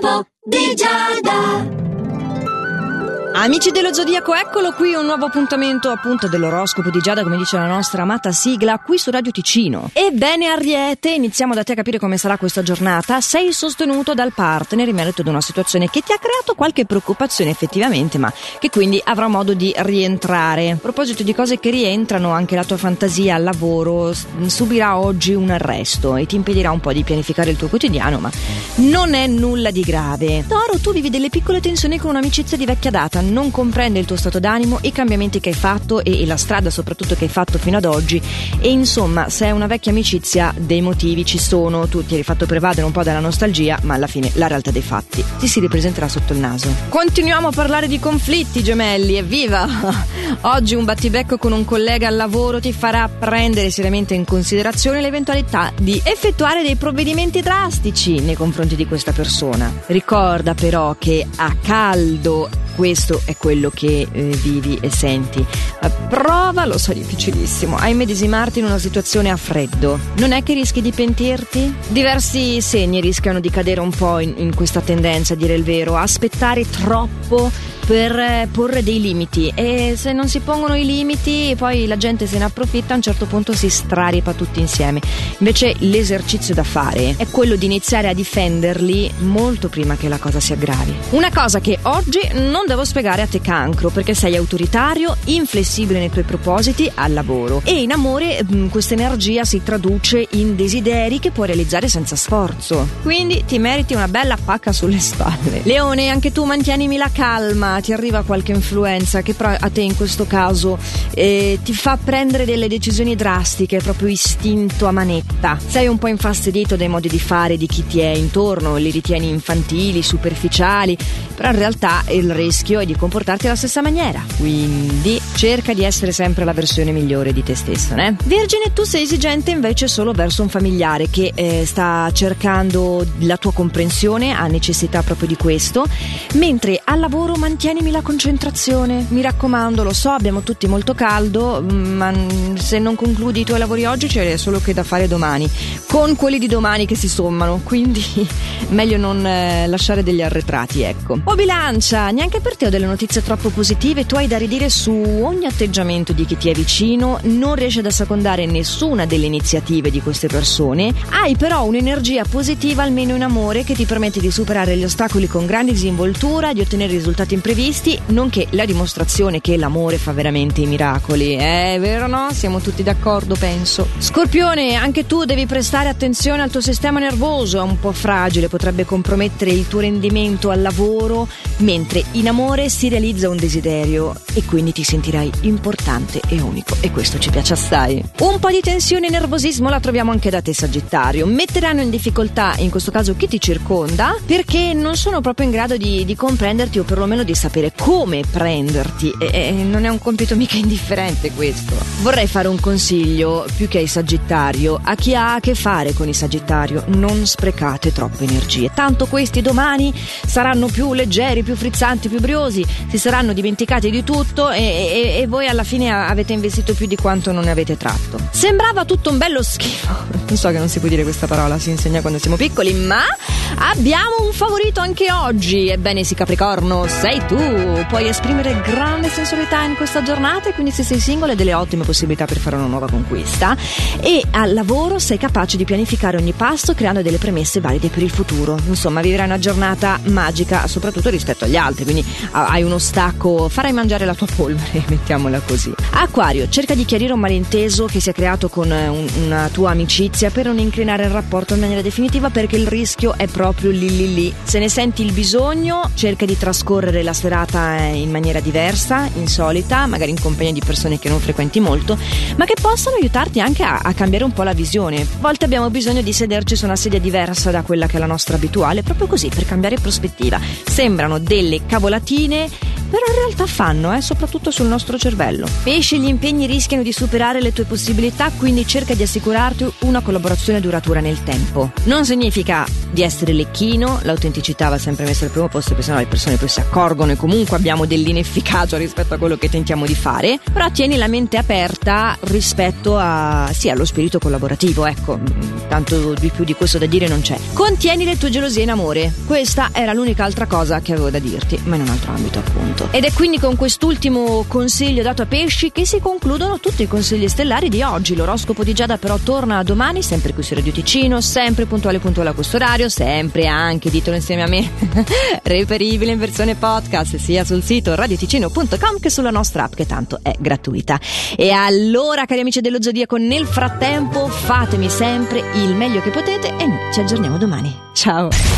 L'oroscopo di Giada. Amici dello Zodiaco, eccolo qui un nuovo appuntamento appunto dell'oroscopo di Giada, come dice la nostra amata sigla, qui su Radio Ticino. Ebbene Ariete, iniziamo da te a capire come sarà questa giornata. Sei sostenuto dal partner in merito ad una situazione che ti ha creato qualche preoccupazione effettivamente, ma che quindi avrà modo di rientrare. A proposito di cose che rientrano, anche la tua fantasia al lavoro subirà oggi un arresto e ti impedirà un po' di pianificare il tuo quotidiano, ma non è nulla di grave. Toro, tu vivi delle piccole tensioni con un'amicizia di vecchia data non comprende il tuo stato d'animo, i cambiamenti che hai fatto e, e la strada soprattutto che hai fatto fino ad oggi e insomma se è una vecchia amicizia dei motivi ci sono, tu ti eri fatto prevadere un po' dalla nostalgia ma alla fine la realtà dei fatti ti si ripresenterà sotto il naso. Continuiamo a parlare di conflitti gemelli, evviva! Oggi un battibecco con un collega al lavoro ti farà prendere seriamente in considerazione l'eventualità di effettuare dei provvedimenti drastici nei confronti di questa persona. Ricorda però che a caldo questo è quello che eh, vivi e senti. Uh, prova, lo so, difficilissimo, a immedesimarti in una situazione a freddo. Non è che rischi di pentirti? Diversi segni rischiano di cadere un po' in, in questa tendenza, a dire il vero, aspettare troppo per eh, porre dei limiti. E se non si pongono i limiti poi la gente se ne approfitta a un certo punto si straripa tutti insieme. Invece l'esercizio da fare è quello di iniziare a difenderli molto prima che la cosa si aggravi. Una cosa che oggi non devo spiegare a te cancro perché sei autoritario inflessibile nei tuoi propositi al lavoro. E in amore mm, questa energia si traduce in desideri che puoi realizzare senza sforzo. Quindi ti meriti una bella pacca sulle spalle. Leone anche tu mantienimi la calma ti arriva qualche influenza che però a te in questo caso eh, ti fa prendere delle decisioni drastiche, proprio istinto a manetta. Sei un po' infastidito dai modi di fare di chi ti è intorno, li ritieni infantili, superficiali, però in realtà il rischio è di comportarti alla stessa maniera. Quindi cerca di essere sempre la versione migliore di te stesso, né? Vergine, tu sei esigente invece solo verso un familiare che eh, sta cercando la tua comprensione, ha necessità proprio di questo, mentre al lavoro mantieni mantienimi la concentrazione. Mi raccomando, lo so, abbiamo tutti molto caldo, ma se non concludi i tuoi lavori oggi c'è solo che da fare domani, con quelli di domani che si sommano, quindi meglio non eh, lasciare degli arretrati, ecco. O bilancia, neanche per te ho delle notizie troppo positive, tu hai da ridire su ogni atteggiamento di chi ti è vicino, non riesci ad assecondare nessuna delle iniziative di queste persone, hai però un'energia positiva almeno in amore che ti permette di superare gli ostacoli con grande disinvoltura, di ottenere risultati imprevisti previsti, nonché la dimostrazione che l'amore fa veramente i miracoli. È vero no? Siamo tutti d'accordo, penso. Scorpione, anche tu devi prestare attenzione al tuo sistema nervoso, è un po' fragile, potrebbe compromettere il tuo rendimento al lavoro, mentre in amore si realizza un desiderio e quindi ti sentirai importante e unico e questo ci piace assai. Un po' di tensione e nervosismo la troviamo anche da te Sagittario, metteranno in difficoltà in questo caso chi ti circonda perché non sono proprio in grado di, di comprenderti o perlomeno di sapere come prenderti e, e non è un compito mica indifferente questo. Vorrei fare un consiglio più che ai Sagittario a chi ha a che fare con i Sagittario, non sprecate troppe energie, tanto questi domani saranno più leggeri, più frizzanti, più briosi, si saranno dimenticati di tutto e, e, e voi alla fine avete investito più di quanto non ne avete tratto. Sembrava tutto un bello schifo. Non so che non si può dire questa parola, si insegna quando siamo piccoli, ma abbiamo un favorito anche oggi. Ebbene sì, Capricorno, sei tu puoi esprimere grande sensualità in questa giornata e quindi se sei single hai delle ottime possibilità per fare una nuova conquista e al lavoro sei capace di pianificare ogni passo creando delle premesse valide per il futuro. Insomma, vivrai una giornata magica soprattutto rispetto agli altri, quindi hai uno stacco, farai mangiare la tua polvere, mettiamola così. Acquario, cerca di chiarire un malinteso che si è creato con eh, un, una tua amicizia per non incrinare il rapporto in maniera definitiva perché il rischio è proprio lì lì lì. Se ne senti il bisogno, cerca di trascorrere la serata in maniera diversa, insolita, magari in compagnia di persone che non frequenti molto, ma che possono aiutarti anche a, a cambiare un po' la visione. A volte abbiamo bisogno di sederci su una sedia diversa da quella che è la nostra abituale, proprio così, per cambiare prospettiva. Sembrano delle cavolatine però in realtà fanno, eh, soprattutto sul nostro cervello. Pesci, gli impegni rischiano di superare le tue possibilità, quindi cerca di assicurarti una collaborazione duratura nel tempo. Non significa di essere lecchino, l'autenticità va sempre messa al primo posto perché sennò le persone poi si accorgono e comunque abbiamo dell'inefficacia rispetto a quello che tentiamo di fare, però tieni la mente aperta rispetto a, sì, allo spirito collaborativo, ecco, tanto di più di questo da dire non c'è. Contieni le tue gelosie in amore, questa era l'unica altra cosa che avevo da dirti, ma in un altro ambito appunto. Ed è quindi con quest'ultimo consiglio dato a pesci che si concludono tutti i consigli stellari di oggi. L'oroscopo di Giada però torna domani, sempre qui su Radio Ticino, sempre puntuale puntuale a questo orario, sempre anche, ditelo insieme a me, reperibile in versione podcast sia sul sito radioticino.com che sulla nostra app che tanto è gratuita. E allora, cari amici dello Zodiaco, nel frattempo fatemi sempre il meglio che potete e noi ci aggiorniamo domani. Ciao!